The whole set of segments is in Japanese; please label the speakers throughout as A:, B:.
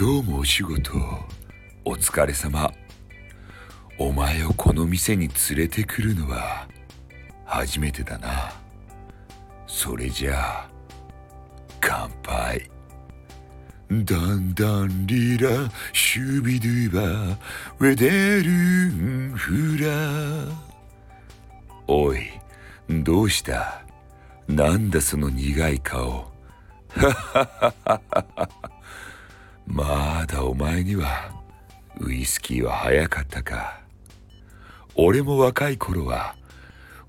A: 今日もお仕事お疲れ様。お前をこの店に連れてくるのは初めてだな。それじゃあ乾杯。だんだんリラシュビドゥバウェデルンフラ。おいどうした？なんだその苦い顔。ハハハハハ。まだお前にはウイスキーは早かったか。俺も若い頃は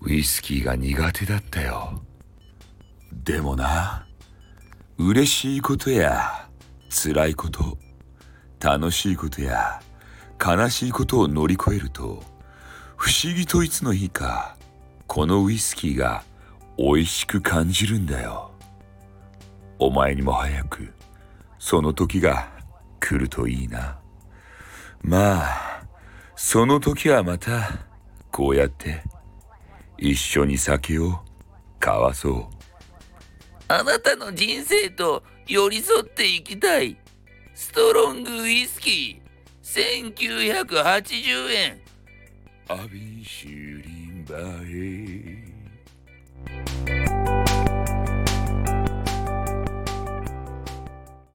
A: ウイスキーが苦手だったよ。でもな嬉しいことや辛いこと楽しいことや悲しいことを乗り越えると不思議といつの日かこのウイスキーが美味しく感じるんだよ。お前にも早くその時が来るといいなまあその時はまたこうやって一緒に酒を交わそう
B: あなたの人生と寄り添っていきたい。ストロングウイスキー、1980円。
A: アビシュリンバへ